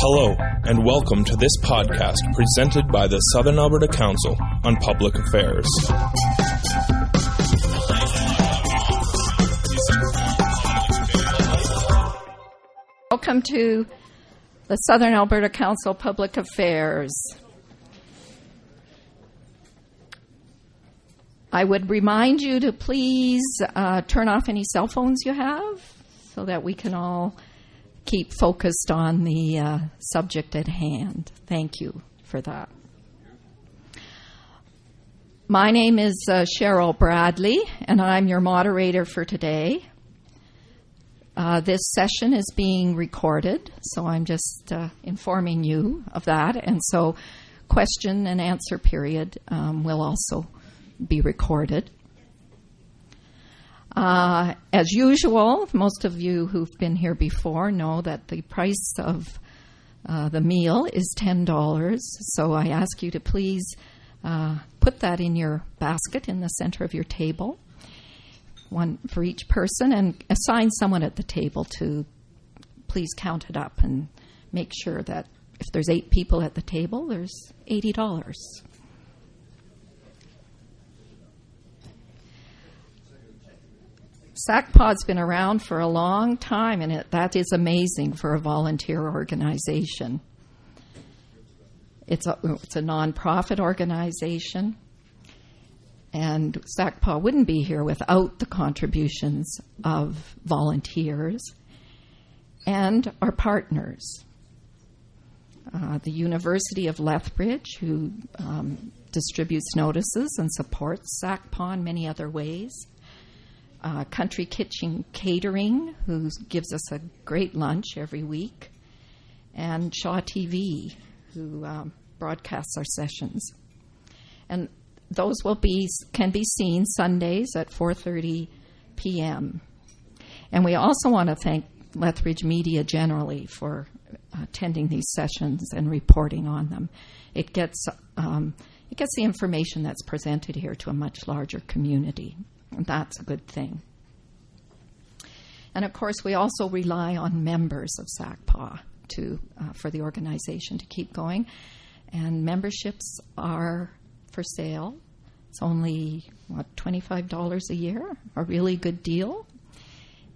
Hello, and welcome to this podcast presented by the Southern Alberta Council on Public Affairs. Welcome to the Southern Alberta Council Public Affairs. I would remind you to please uh, turn off any cell phones you have so that we can all keep focused on the uh, subject at hand. Thank you for that. My name is uh, Cheryl Bradley, and I'm your moderator for today. Uh, this session is being recorded, so I'm just uh, informing you of that. And so, question and answer period um, will also be recorded. Uh, as usual, most of you who've been here before know that the price of uh, the meal is $10. So I ask you to please uh, put that in your basket in the center of your table, one for each person, and assign someone at the table to please count it up and make sure that if there's eight people at the table, there's $80 SACPA's been around for a long time, and it, that is amazing for a volunteer organization. It's a, it's a nonprofit organization, and SACPA wouldn't be here without the contributions of volunteers and our partners. Uh, the University of Lethbridge, who um, distributes notices and supports SACPA in many other ways uh, Country Kitchen Catering, who gives us a great lunch every week. And Shaw TV, who um, broadcasts our sessions. And those will be can be seen Sundays at 4:30 p.m. And we also want to thank Lethbridge Media generally for attending these sessions and reporting on them. It gets um, it gets the information that's presented here to a much larger community, and that's a good thing. And of course, we also rely on members of SACPA to uh, for the organization to keep going, and memberships are for sale. It's only, what, $25 a year? A really good deal.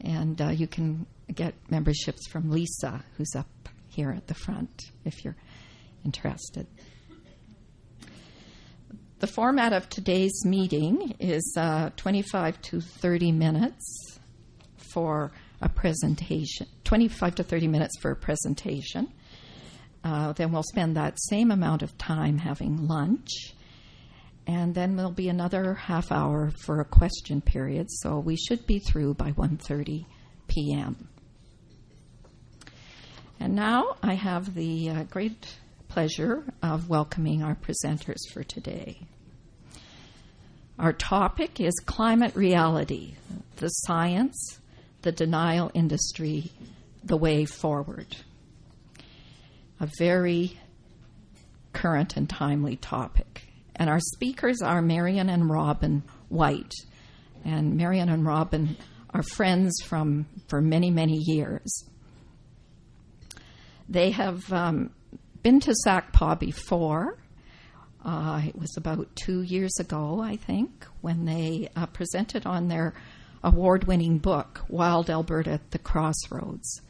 And uh, you can get memberships from Lisa, who's up here at the front, if you're interested. The format of today's meeting is uh, 25 to 30 minutes for a presentation, 25 to 30 minutes for a presentation. Uh, then we'll spend that same amount of time having lunch and then there'll be another half hour for a question period so we should be through by 1.30 p.m and now i have the uh, great pleasure of welcoming our presenters for today our topic is climate reality the science the denial industry the way forward a very current and timely topic and our speakers are Marion and Robin White. And Marion and Robin are friends from for many, many years. They have um, been to SACPA before. Uh, it was about two years ago, I think, when they uh, presented on their award winning book, Wild Alberta at the Crossroads,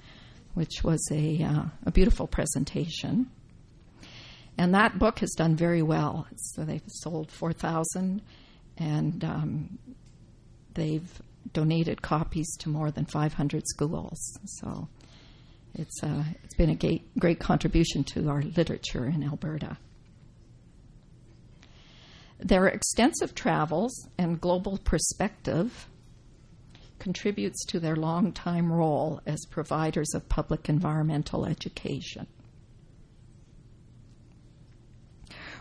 which was a, uh, a beautiful presentation. And that book has done very well. So they've sold 4,000 and um, they've donated copies to more than 500 schools. So it's, uh, it's been a great, great contribution to our literature in Alberta. Their extensive travels and global perspective contributes to their long-time role as providers of public environmental education.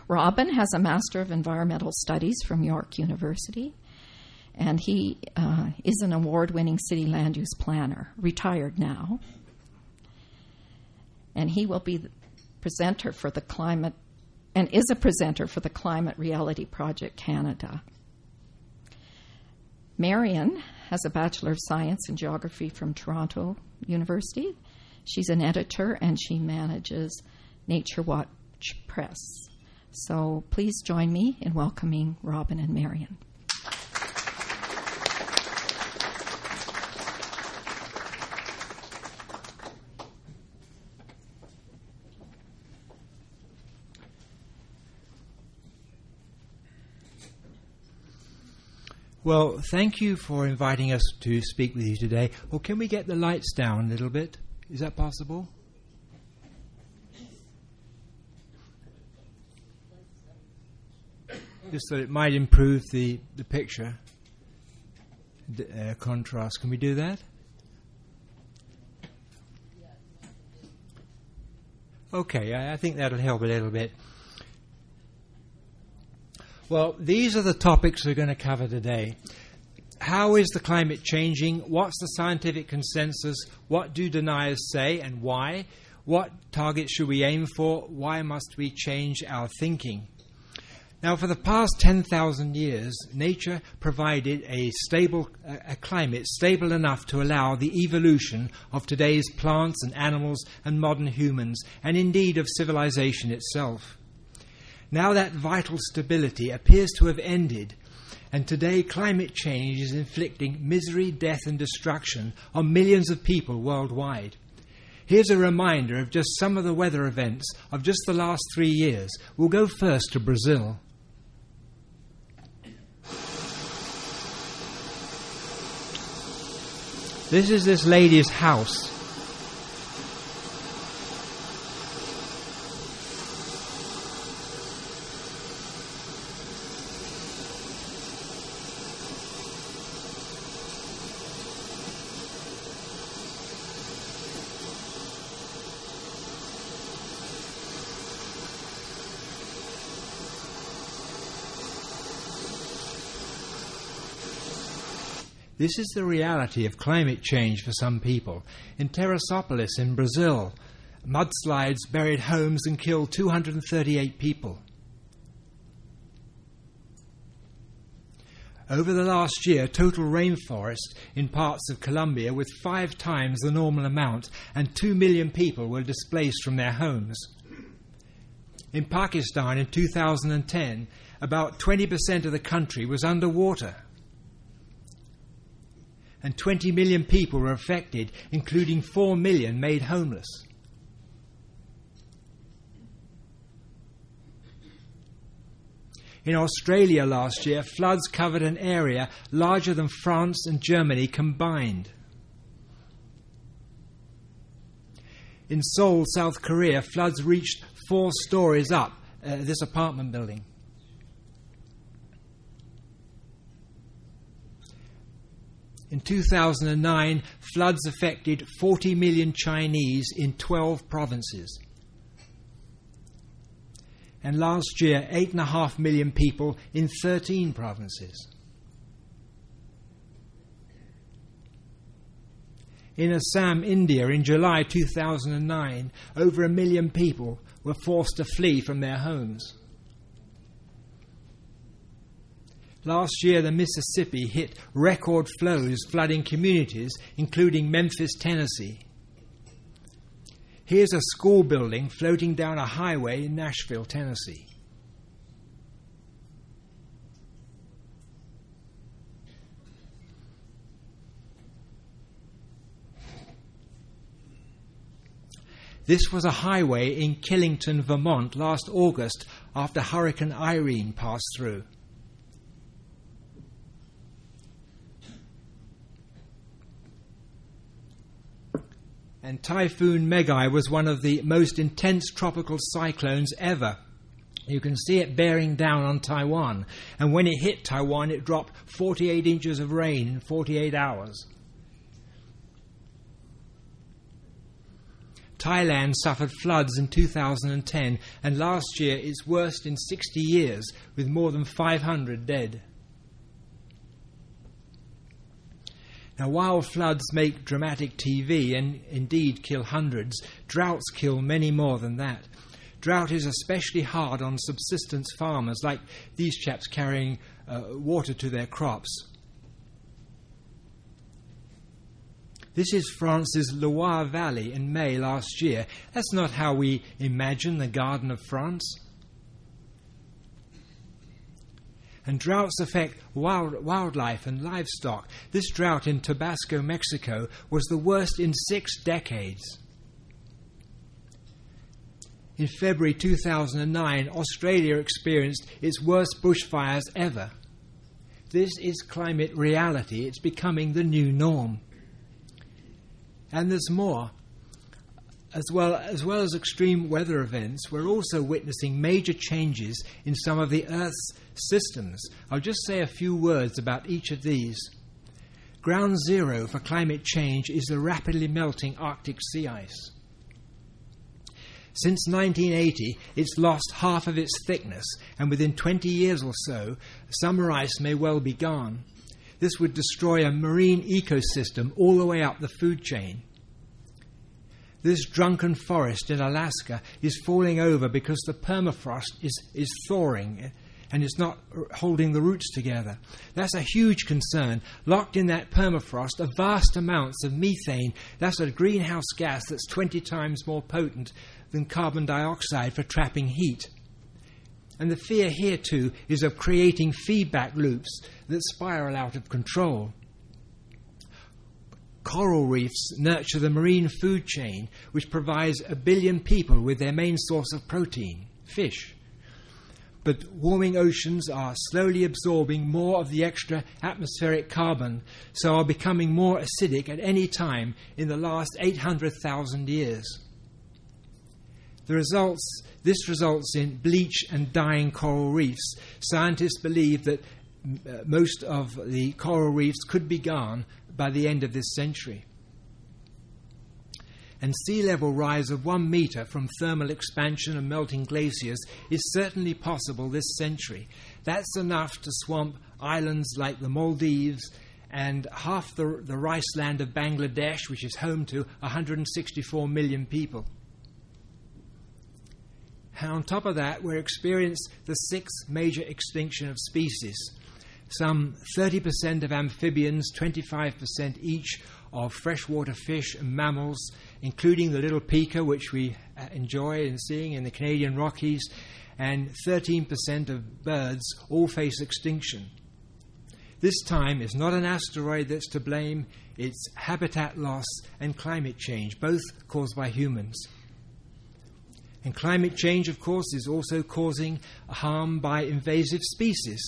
Robin has a Master of Environmental Studies from York University, and he uh, is an award winning city land use planner, retired now. And he will be the presenter for the climate, and is a presenter for the Climate Reality Project Canada. Marion has a Bachelor of Science in Geography from Toronto University. She's an editor and she manages Nature Watch Press. So please join me in welcoming Robin and Marion. Well, thank you for inviting us to speak with you today. Or can we get the lights down a little bit? Is that possible? Just that it might improve the, the picture, the, uh, contrast. Can we do that? Okay, I, I think that'll help a little bit. Well, these are the topics we're going to cover today. How is the climate changing? What's the scientific consensus? What do deniers say and why? What targets should we aim for? Why must we change our thinking? Now, for the past 10,000 years, nature provided a stable a climate stable enough to allow the evolution of today's plants and animals and modern humans, and indeed of civilization itself. Now that vital stability appears to have ended, and today climate change is inflicting misery, death, and destruction on millions of people worldwide. Here's a reminder of just some of the weather events of just the last three years. We'll go first to Brazil. This is this lady's house. This is the reality of climate change for some people. In Teresópolis in Brazil, mudslides buried homes and killed 238 people. Over the last year, total rainforest in parts of Colombia was five times the normal amount, and two million people were displaced from their homes. In Pakistan in 2010, about 20% of the country was underwater and 20 million people were affected, including 4 million made homeless. In Australia last year, floods covered an area larger than France and Germany combined. In Seoul, South Korea, floods reached four stories up uh, this apartment building. In 2009, floods affected 40 million Chinese in 12 provinces. And last year, 8.5 million people in 13 provinces. In Assam, India, in July 2009, over a million people were forced to flee from their homes. Last year, the Mississippi hit record flows, flooding communities, including Memphis, Tennessee. Here's a school building floating down a highway in Nashville, Tennessee. This was a highway in Killington, Vermont last August after Hurricane Irene passed through. And Typhoon Megi was one of the most intense tropical cyclones ever. You can see it bearing down on Taiwan. And when it hit Taiwan, it dropped 48 inches of rain in 48 hours. Thailand suffered floods in 2010, and last year its worst in 60 years, with more than 500 dead. Now, while floods make dramatic TV and indeed kill hundreds, droughts kill many more than that. Drought is especially hard on subsistence farmers like these chaps carrying uh, water to their crops. This is France's Loire Valley in May last year. That's not how we imagine the Garden of France. And droughts affect wild, wildlife and livestock. This drought in Tabasco, Mexico, was the worst in six decades. In February 2009, Australia experienced its worst bushfires ever. This is climate reality. It's becoming the new norm. And there's more. As well, as well as extreme weather events, we're also witnessing major changes in some of the Earth's systems. I'll just say a few words about each of these. Ground zero for climate change is the rapidly melting Arctic sea ice. Since 1980, it's lost half of its thickness, and within 20 years or so, summer ice may well be gone. This would destroy a marine ecosystem all the way up the food chain. This drunken forest in Alaska is falling over because the permafrost is, is thawing and it's not holding the roots together. That's a huge concern. Locked in that permafrost are vast amounts of methane. That's a greenhouse gas that's 20 times more potent than carbon dioxide for trapping heat. And the fear here, too, is of creating feedback loops that spiral out of control. Coral reefs nurture the marine food chain, which provides a billion people with their main source of protein, fish. But warming oceans are slowly absorbing more of the extra atmospheric carbon, so are becoming more acidic at any time in the last 800,000 years. The results, this results in bleach and dying coral reefs. Scientists believe that uh, most of the coral reefs could be gone by the end of this century. And sea level rise of one metre from thermal expansion and melting glaciers is certainly possible this century. That's enough to swamp islands like the Maldives and half the, the rice land of Bangladesh, which is home to 164 million people. And on top of that, we're experiencing the sixth major extinction of species. Some 30% of amphibians, 25% each of freshwater fish and mammals, including the little pika, which we uh, enjoy in seeing in the Canadian Rockies, and 13% of birds all face extinction. This time is not an asteroid that's to blame, it's habitat loss and climate change, both caused by humans. And climate change, of course, is also causing harm by invasive species.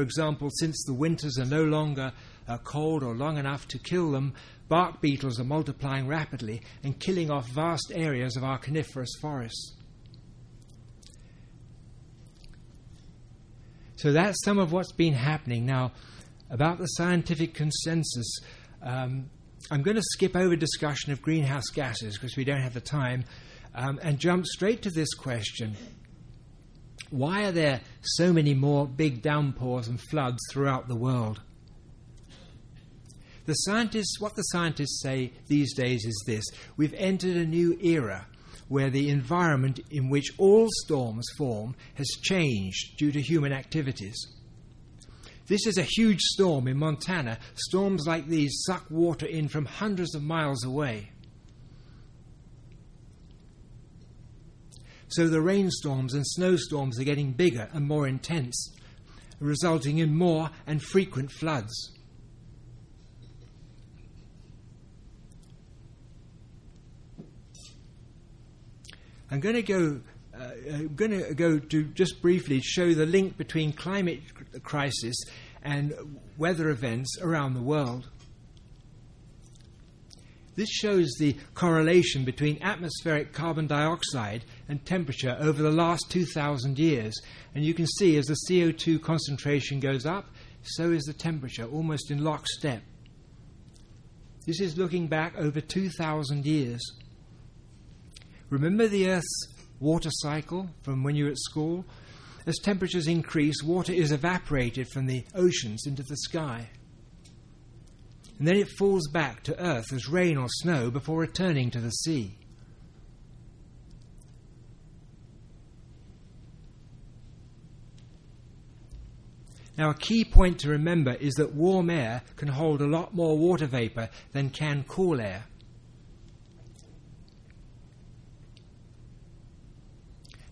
For example, since the winters are no longer uh, cold or long enough to kill them, bark beetles are multiplying rapidly and killing off vast areas of our coniferous forests. So that's some of what's been happening. Now, about the scientific consensus, um, I'm going to skip over discussion of greenhouse gases because we don't have the time um, and jump straight to this question Why are there so many more big downpours and floods throughout the world? The scientists, what the scientists say these days is this we've entered a new era where the environment in which all storms form has changed due to human activities. This is a huge storm in Montana. Storms like these suck water in from hundreds of miles away. So the rainstorms and snowstorms are getting bigger and more intense, resulting in more and frequent floods. I'm going to go. Uh, I'm going to go to just briefly show the link between climate crisis and weather events around the world. This shows the correlation between atmospheric carbon dioxide and temperature over the last 2,000 years. And you can see as the CO2 concentration goes up, so is the temperature, almost in lockstep. This is looking back over 2,000 years. Remember the Earth's water cycle from when you were at school? As temperatures increase, water is evaporated from the oceans into the sky and then it falls back to earth as rain or snow before returning to the sea. Now, a key point to remember is that warm air can hold a lot more water vapor than can cool air.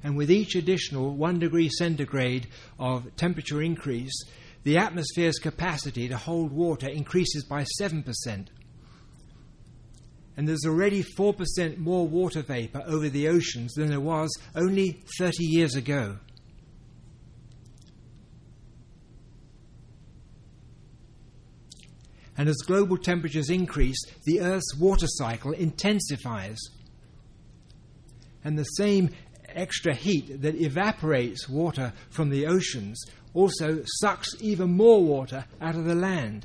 And with each additional 1 degree centigrade of temperature increase, the atmosphere's capacity to hold water increases by 7%. And there's already 4% more water vapor over the oceans than there was only 30 years ago. And as global temperatures increase, the Earth's water cycle intensifies. And the same extra heat that evaporates water from the oceans also sucks even more water out of the land.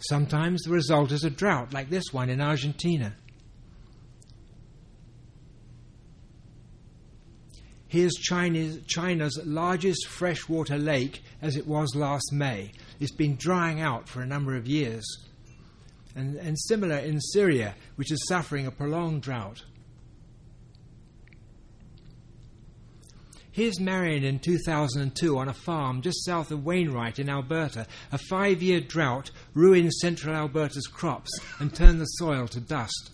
Sometimes the result is a drought, like this one in Argentina. Here's China's, China's largest freshwater lake as it was last May. It's been drying out for a number of years. And, and similar in Syria, which is suffering a prolonged drought. Here's Marion in 2002 on a farm just south of Wainwright in Alberta. A five year drought ruined central Alberta's crops and turned the soil to dust.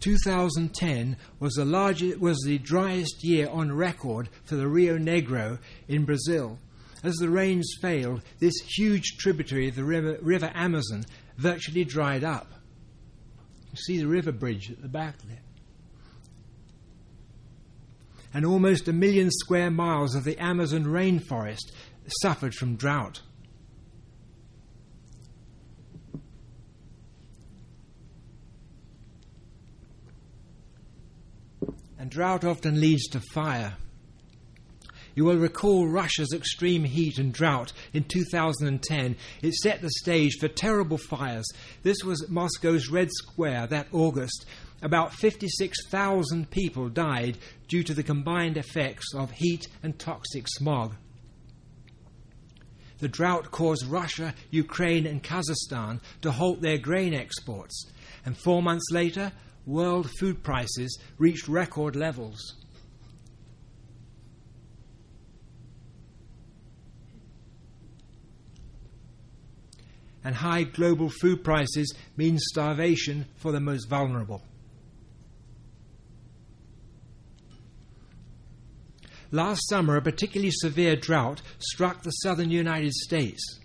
2010 was the, largest, was the driest year on record for the Rio Negro in Brazil. As the rains failed, this huge tributary of the river, river Amazon virtually dried up. You see the river bridge at the back there. And almost a million square miles of the Amazon rainforest suffered from drought. and drought often leads to fire. You will recall Russia's extreme heat and drought in 2010. It set the stage for terrible fires. This was Moscow's Red Square that August. About 56,000 people died due to the combined effects of heat and toxic smog. The drought caused Russia, Ukraine, and Kazakhstan to halt their grain exports. And four months later, world food prices reached record levels. And high global food prices mean starvation for the most vulnerable. Last summer, a particularly severe drought struck the southern United States.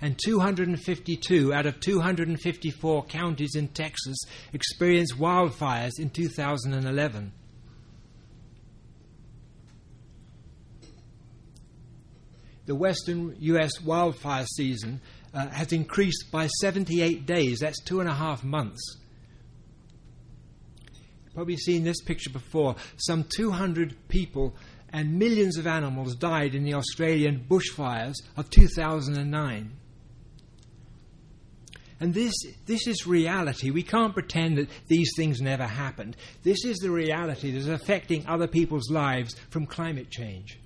and 252 out of 254 counties in Texas experienced wildfires in 2011. The western U.S. wildfire season uh, has increased by 78 days. That's two and a half months. Probably seen this picture before. Some 200 people and millions of animals died in the Australian bushfires of 2009. And this, this is reality. We can't pretend that these things never happened. This is the reality that is affecting other people's lives from climate change.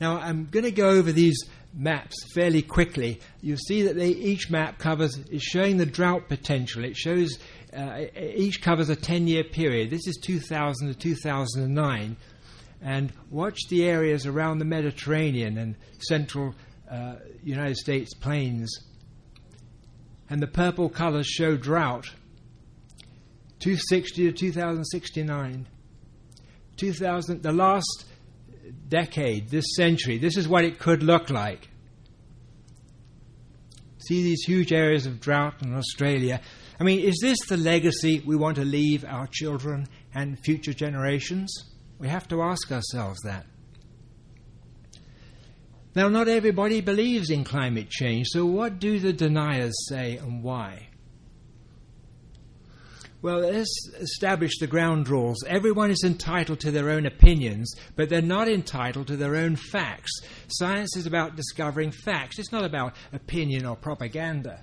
Now, I'm going to go over these maps fairly quickly. You'll see that they, each map covers is showing the drought potential. It shows uh, each covers a 10-year period. This is 2000 to 2009, and watch the areas around the Mediterranean and central uh, United States plains. And the purple colors show drought 260 to 2069. 2000, the last decade, this century, this is what it could look like. See these huge areas of drought in Australia. I mean, is this the legacy we want to leave our children and future generations? We have to ask ourselves that. Now, not everybody believes in climate change, so what do the deniers say and why? Well, let's establish the ground rules. Everyone is entitled to their own opinions, but they're not entitled to their own facts. Science is about discovering facts, it's not about opinion or propaganda.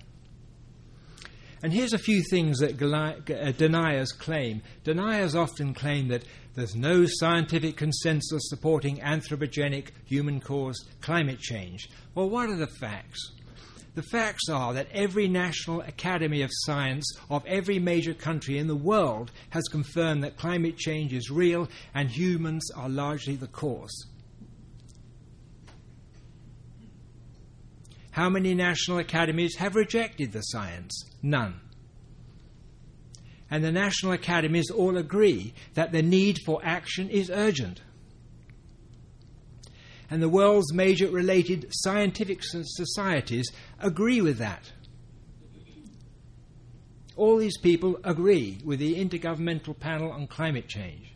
And here's a few things that uh, deniers claim. Deniers often claim that there's no scientific consensus supporting anthropogenic human caused climate change. Well, what are the facts? The facts are that every National Academy of Science of every major country in the world has confirmed that climate change is real and humans are largely the cause. How many national academies have rejected the science? None. And the national academies all agree that the need for action is urgent and the world's major related scientific societies agree with that. All these people agree with the Intergovernmental Panel on Climate Change.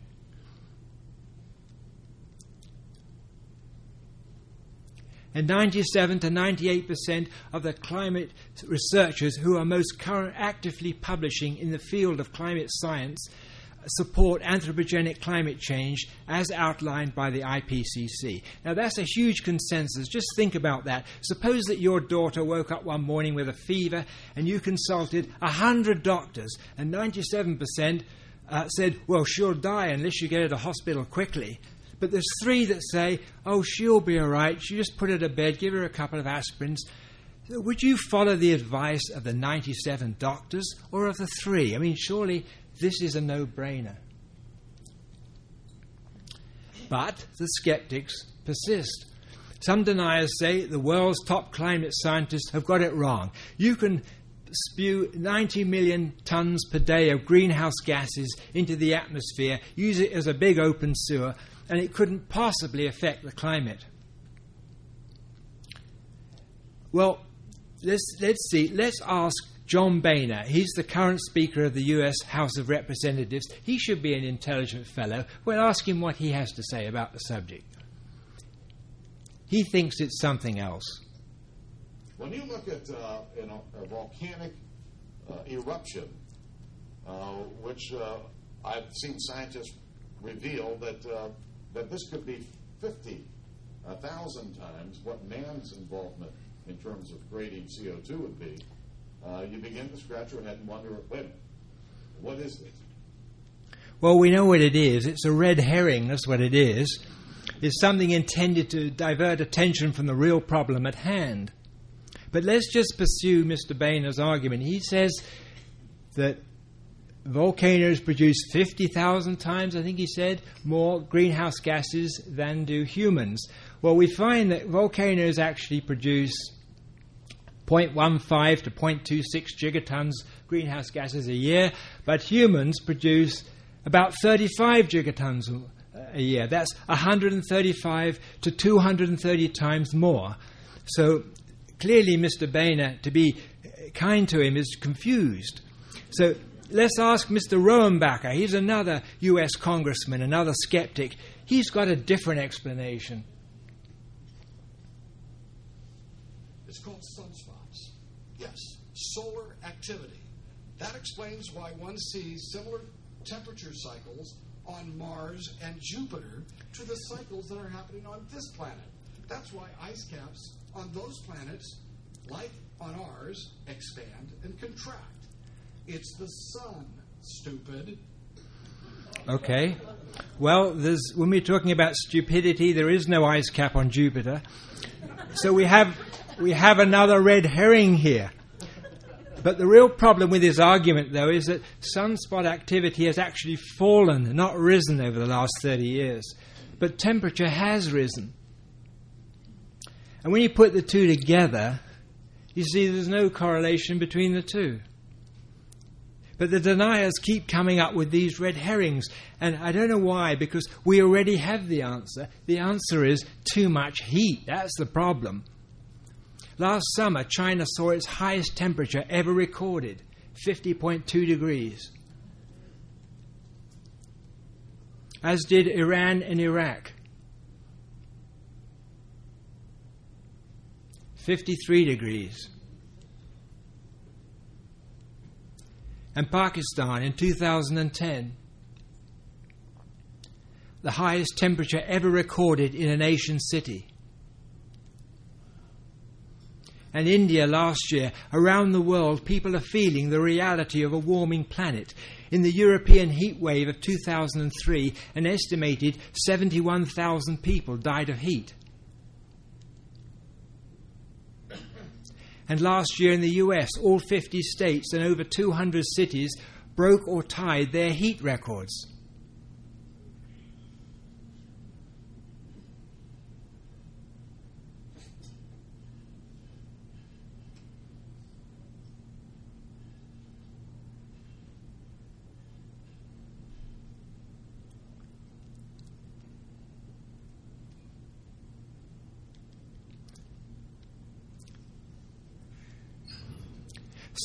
And 97 to 98 percent of the climate researchers who are most current actively publishing in the field of climate science support anthropogenic climate change as outlined by the IPCC. Now, that's a huge consensus. Just think about that. Suppose that your daughter woke up one morning with a fever and you consulted 100 doctors, and 97% uh, said, Well, she'll die unless you get her to hospital quickly. But there's three that say, Oh, she'll be all right. You just put her to bed, give her a couple of aspirins. Would you follow the advice of the 97 doctors or of the three? I mean, surely this is a no brainer. But the skeptics persist. Some deniers say the world's top climate scientists have got it wrong. You can spew 90 million tons per day of greenhouse gases into the atmosphere, use it as a big open sewer, and it couldn't possibly affect the climate. Well, let's, let's see. Let's ask John Boehner, he's the current Speaker of the US House of Representatives. He should be an intelligent fellow. We'll ask him what he has to say about the subject. He thinks it's something else. When you look at uh, a volcanic uh, eruption, uh, which uh, I've seen scientists reveal that, uh, that this could be 50,000 times what man's involvement in terms of grading CO2 would be uh, you begin to scratch your head and wonder, wait, what is this? Well, we know what it is. It's a red herring, that's what it is. It's something intended to divert attention from the real problem at hand. But let's just pursue Mr. Boehner's argument. He says that volcanoes produce 50,000 times, I think he said, more greenhouse gases than do humans. Well, we find that volcanoes actually produce 0.15 to 0.26 gigatons of greenhouse gases a year, but humans produce about 35 gigatons a year. That's 135 to 230 times more. So clearly, Mr. Boehner, to be kind to him, is confused. So let's ask Mr. Rohrabacher. He's another U.S. congressman, another skeptic. He's got a different explanation. It's called sunspots. Yes, solar activity. That explains why one sees similar temperature cycles on Mars and Jupiter to the cycles that are happening on this planet. That's why ice caps on those planets, like on ours, expand and contract. It's the sun, stupid. Okay. Well, when we're talking about stupidity, there is no ice cap on Jupiter. So we have, we have another red herring here. But the real problem with his argument, though, is that sunspot activity has actually fallen, not risen, over the last 30 years. But temperature has risen. And when you put the two together, you see there's no correlation between the two. But the deniers keep coming up with these red herrings. And I don't know why, because we already have the answer. The answer is too much heat. That's the problem. Last summer, China saw its highest temperature ever recorded 50.2 degrees. As did Iran and Iraq. 53 degrees. And Pakistan in 2010, the highest temperature ever recorded in a nation city and India last year, around the world, people are feeling the reality of a warming planet. In the European heat wave of 2003, an estimated 71,000 people died of heat. And last year in the US, all 50 states and over 200 cities broke or tied their heat records.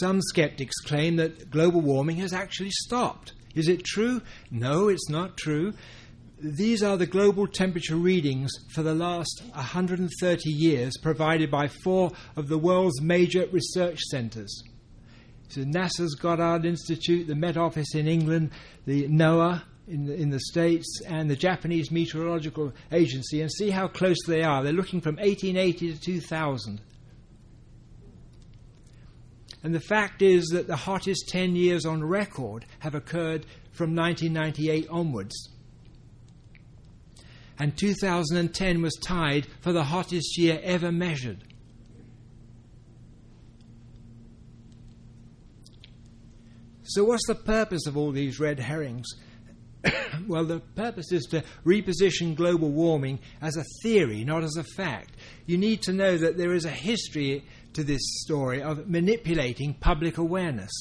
Some skeptics claim that global warming has actually stopped. Is it true? No, it's not true. These are the global temperature readings for the last 130 years provided by four of the world's major research centres. So NASA's Goddard Institute, the Met Office in England, the NOAA in the, in the States, and the Japanese Meteorological Agency, and see how close they are. They're looking from 1880 to 2000. And the fact is that the hottest 10 years on record have occurred from 1998 onwards. And 2010 was tied for the hottest year ever measured. So, what's the purpose of all these red herrings? well, the purpose is to reposition global warming as a theory, not as a fact. You need to know that there is a history to this story of manipulating public awareness.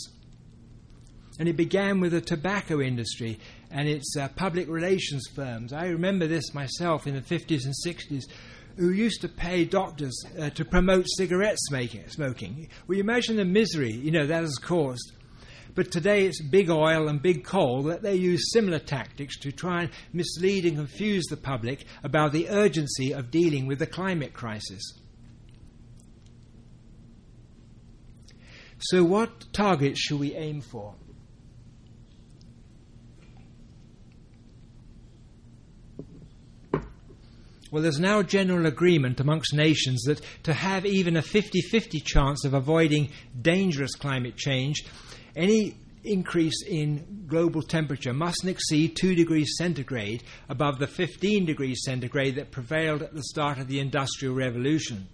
And it began with the tobacco industry and its uh, public relations firms. I remember this myself in the 50s and 60s, who used to pay doctors uh, to promote cigarette smoking. Well, you imagine the misery you know that has caused. But today it's big oil and big coal that they use similar tactics to try and mislead and confuse the public about the urgency of dealing with the climate crisis. So, what targets should we aim for? Well, there's now general agreement amongst nations that to have even a 50 50 chance of avoiding dangerous climate change, any increase in global temperature mustn't exceed 2 degrees centigrade above the 15 degrees centigrade that prevailed at the start of the Industrial Revolution.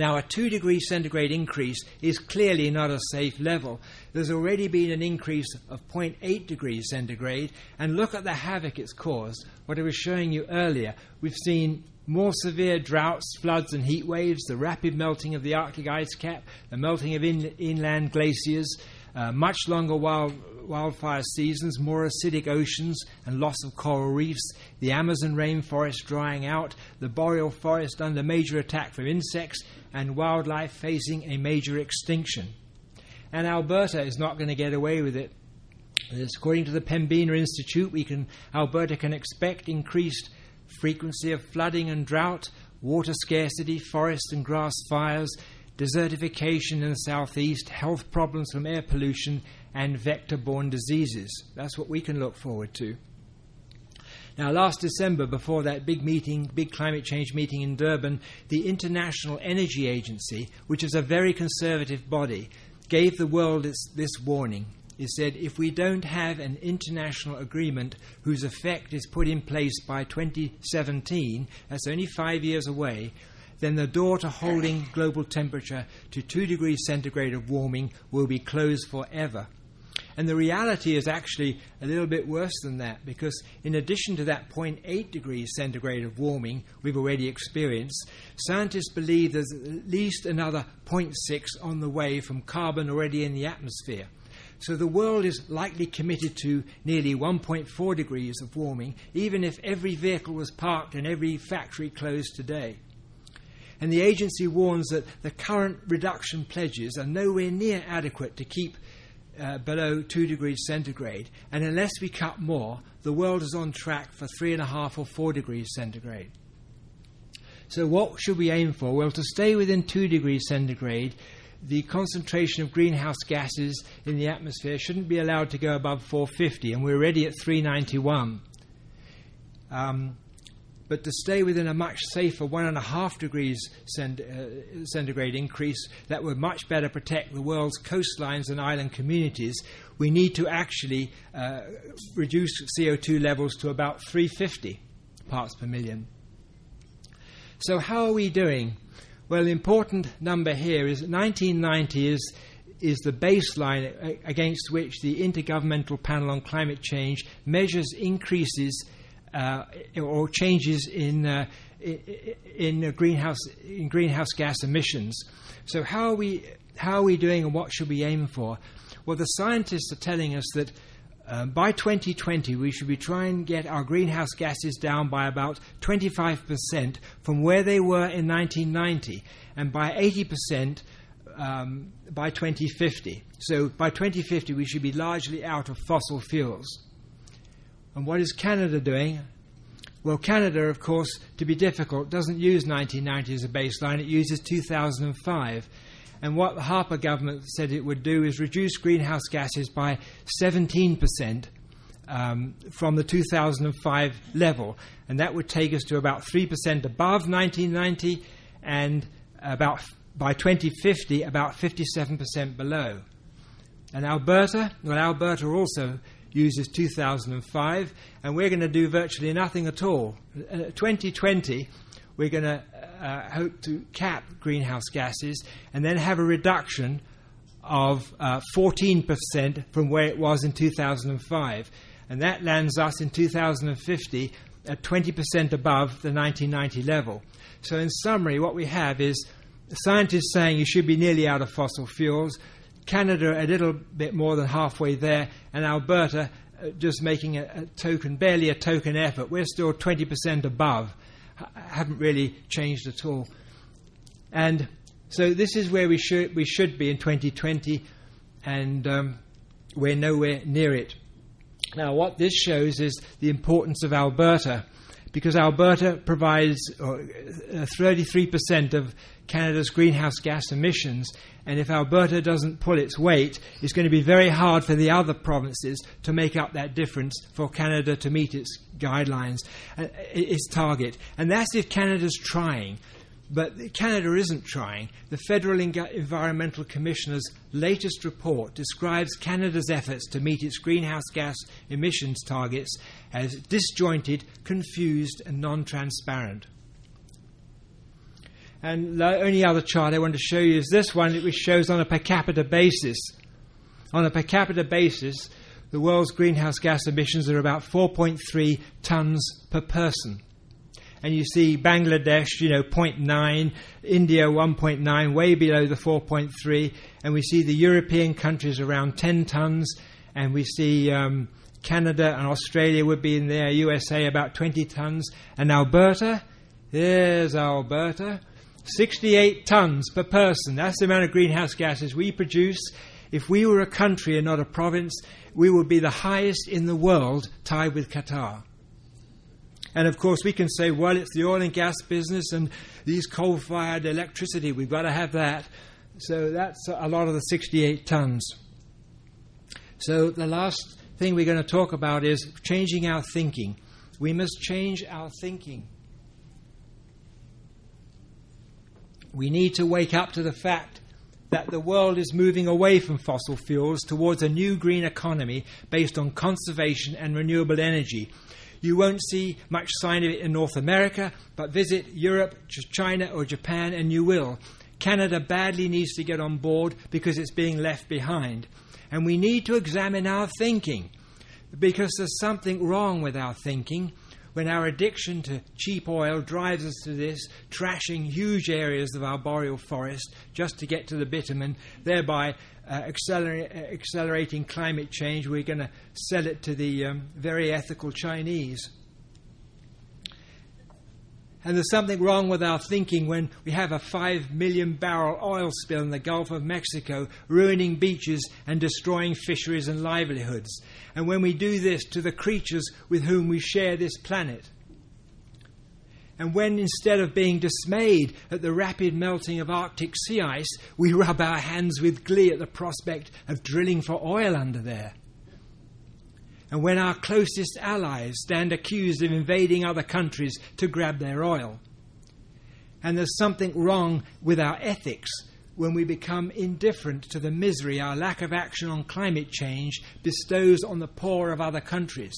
Now, a 2 degree centigrade increase is clearly not a safe level. There's already been an increase of 0.8 degrees centigrade, and look at the havoc it's caused. What I was showing you earlier, we've seen more severe droughts, floods, and heat waves, the rapid melting of the Arctic ice cap, the melting of in, inland glaciers, uh, much longer wild, wildfire seasons, more acidic oceans, and loss of coral reefs, the Amazon rainforest drying out, the boreal forest under major attack from insects, and wildlife facing a major extinction. And Alberta is not going to get away with it. According to the Pembina Institute, we can, Alberta can expect increased frequency of flooding and drought, water scarcity, forest and grass fires, desertification in the southeast, health problems from air pollution, and vector borne diseases. That's what we can look forward to. Now, last December, before that big meeting, big climate change meeting in Durban, the International Energy Agency, which is a very conservative body, gave the world this, this warning. It said if we don't have an international agreement whose effect is put in place by 2017, that's only five years away, then the door to holding global temperature to 2 degrees centigrade of warming will be closed forever. And the reality is actually a little bit worse than that because, in addition to that 0.8 degrees centigrade of warming we've already experienced, scientists believe there's at least another 0.6 on the way from carbon already in the atmosphere. So the world is likely committed to nearly 1.4 degrees of warming, even if every vehicle was parked and every factory closed today. And the agency warns that the current reduction pledges are nowhere near adequate to keep uh, below 2 degrees centigrade, and unless we cut more, the world is on track for 3.5 or 4 degrees centigrade. So, what should we aim for? Well, to stay within 2 degrees centigrade, the concentration of greenhouse gases in the atmosphere shouldn't be allowed to go above 450, and we're already at 391. Um, but to stay within a much safer one and a half degrees uh, centigrade increase that would much better protect the world's coastlines and island communities, we need to actually uh, reduce CO2 levels to about 350 parts per million. So, how are we doing? Well, the important number here is 1990 is, is the baseline against which the Intergovernmental Panel on Climate Change measures increases uh, or changes in, uh, in, greenhouse, in greenhouse gas emissions. So, how are, we, how are we doing and what should we aim for? Well, the scientists are telling us that um, by 2020, we should be trying to get our greenhouse gases down by about 25% from where they were in 1990, and by 80% um, by 2050. So by 2050, we should be largely out of fossil fuels. And what is Canada doing? Well, Canada, of course, to be difficult, doesn't use 1990 as a baseline, it uses 2005. And what the Harper government said it would do is reduce greenhouse gases by 17% um, from the 2005 level. And that would take us to about 3% above 1990 and about by 2050 about 57% below. And Alberta, well, Alberta also uses 2005, and we're going to do virtually nothing at all. Uh, 2020, we're going to uh, hope to cap greenhouse gases and then have a reduction of uh, 14% from where it was in 2005. And that lands us in 2050 at 20% above the 1990 level. So, in summary, what we have is scientists saying you should be nearly out of fossil fuels, Canada a little bit more than halfway there, and Alberta uh, just making a, a token, barely a token effort. We're still 20% above haven't really changed at all. And so this is where we should, we should be in 2020, and um, we're nowhere near it. Now, what this shows is the importance of Alberta, because Alberta provides uh, 33% of Canada's greenhouse gas emissions, and if Alberta doesn't pull its weight, it's going to be very hard for the other provinces to make up that difference for Canada to meet its guidelines, uh, its target. And that's if Canada's trying. But Canada isn't trying. The Federal Environmental Commissioner's latest report describes Canada's efforts to meet its greenhouse gas emissions targets as disjointed, confused, and non transparent. And the only other chart I want to show you is this one, which shows on a per capita basis. On a per capita basis, the world's greenhouse gas emissions are about 4.3 tons per person. And you see Bangladesh, you know, 0.9, India 1.9, way below the 4.3, and we see the European countries around 10 tons, and we see um, Canada and Australia would be in there, USA about 20 tons, and Alberta, there's Alberta, 68 tons per person. That's the amount of greenhouse gases we produce. If we were a country and not a province, we would be the highest in the world, tied with Qatar. And of course, we can say, well, it's the oil and gas business and these coal fired electricity, we've got to have that. So that's a lot of the 68 tons. So the last thing we're going to talk about is changing our thinking. We must change our thinking. We need to wake up to the fact that the world is moving away from fossil fuels towards a new green economy based on conservation and renewable energy. You won't see much sign of it in North America, but visit Europe, China, or Japan and you will. Canada badly needs to get on board because it's being left behind. And we need to examine our thinking because there's something wrong with our thinking when our addiction to cheap oil drives us to this, trashing huge areas of our boreal forest just to get to the bitumen, thereby uh, acceler- accelerating climate change, we're going to sell it to the um, very ethical Chinese. And there's something wrong with our thinking when we have a 5 million barrel oil spill in the Gulf of Mexico, ruining beaches and destroying fisheries and livelihoods. And when we do this to the creatures with whom we share this planet. And when instead of being dismayed at the rapid melting of Arctic sea ice, we rub our hands with glee at the prospect of drilling for oil under there and when our closest allies stand accused of invading other countries to grab their oil. And there's something wrong with our ethics when we become indifferent to the misery our lack of action on climate change bestows on the poor of other countries.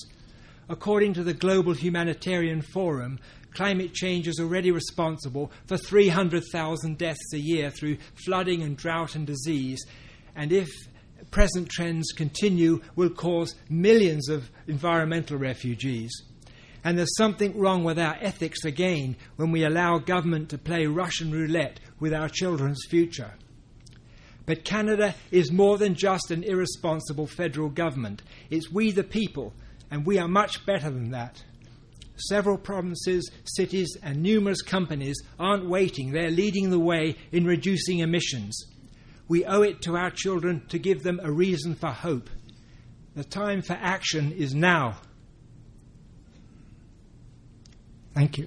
According to the Global Humanitarian Forum, climate change is already responsible for 300,000 deaths a year through flooding and drought and disease. And if present trends continue, will cause millions of environmental refugees. And there's something wrong with our ethics again when we allow government to play Russian roulette with our children's future. But Canada is more than just an irresponsible federal government. It's we the people, and we are much better than that. Several provinces, cities, and numerous companies aren't waiting, they're leading the way in reducing emissions. We owe it to our children to give them a reason for hope. The time for action is now. Thank you.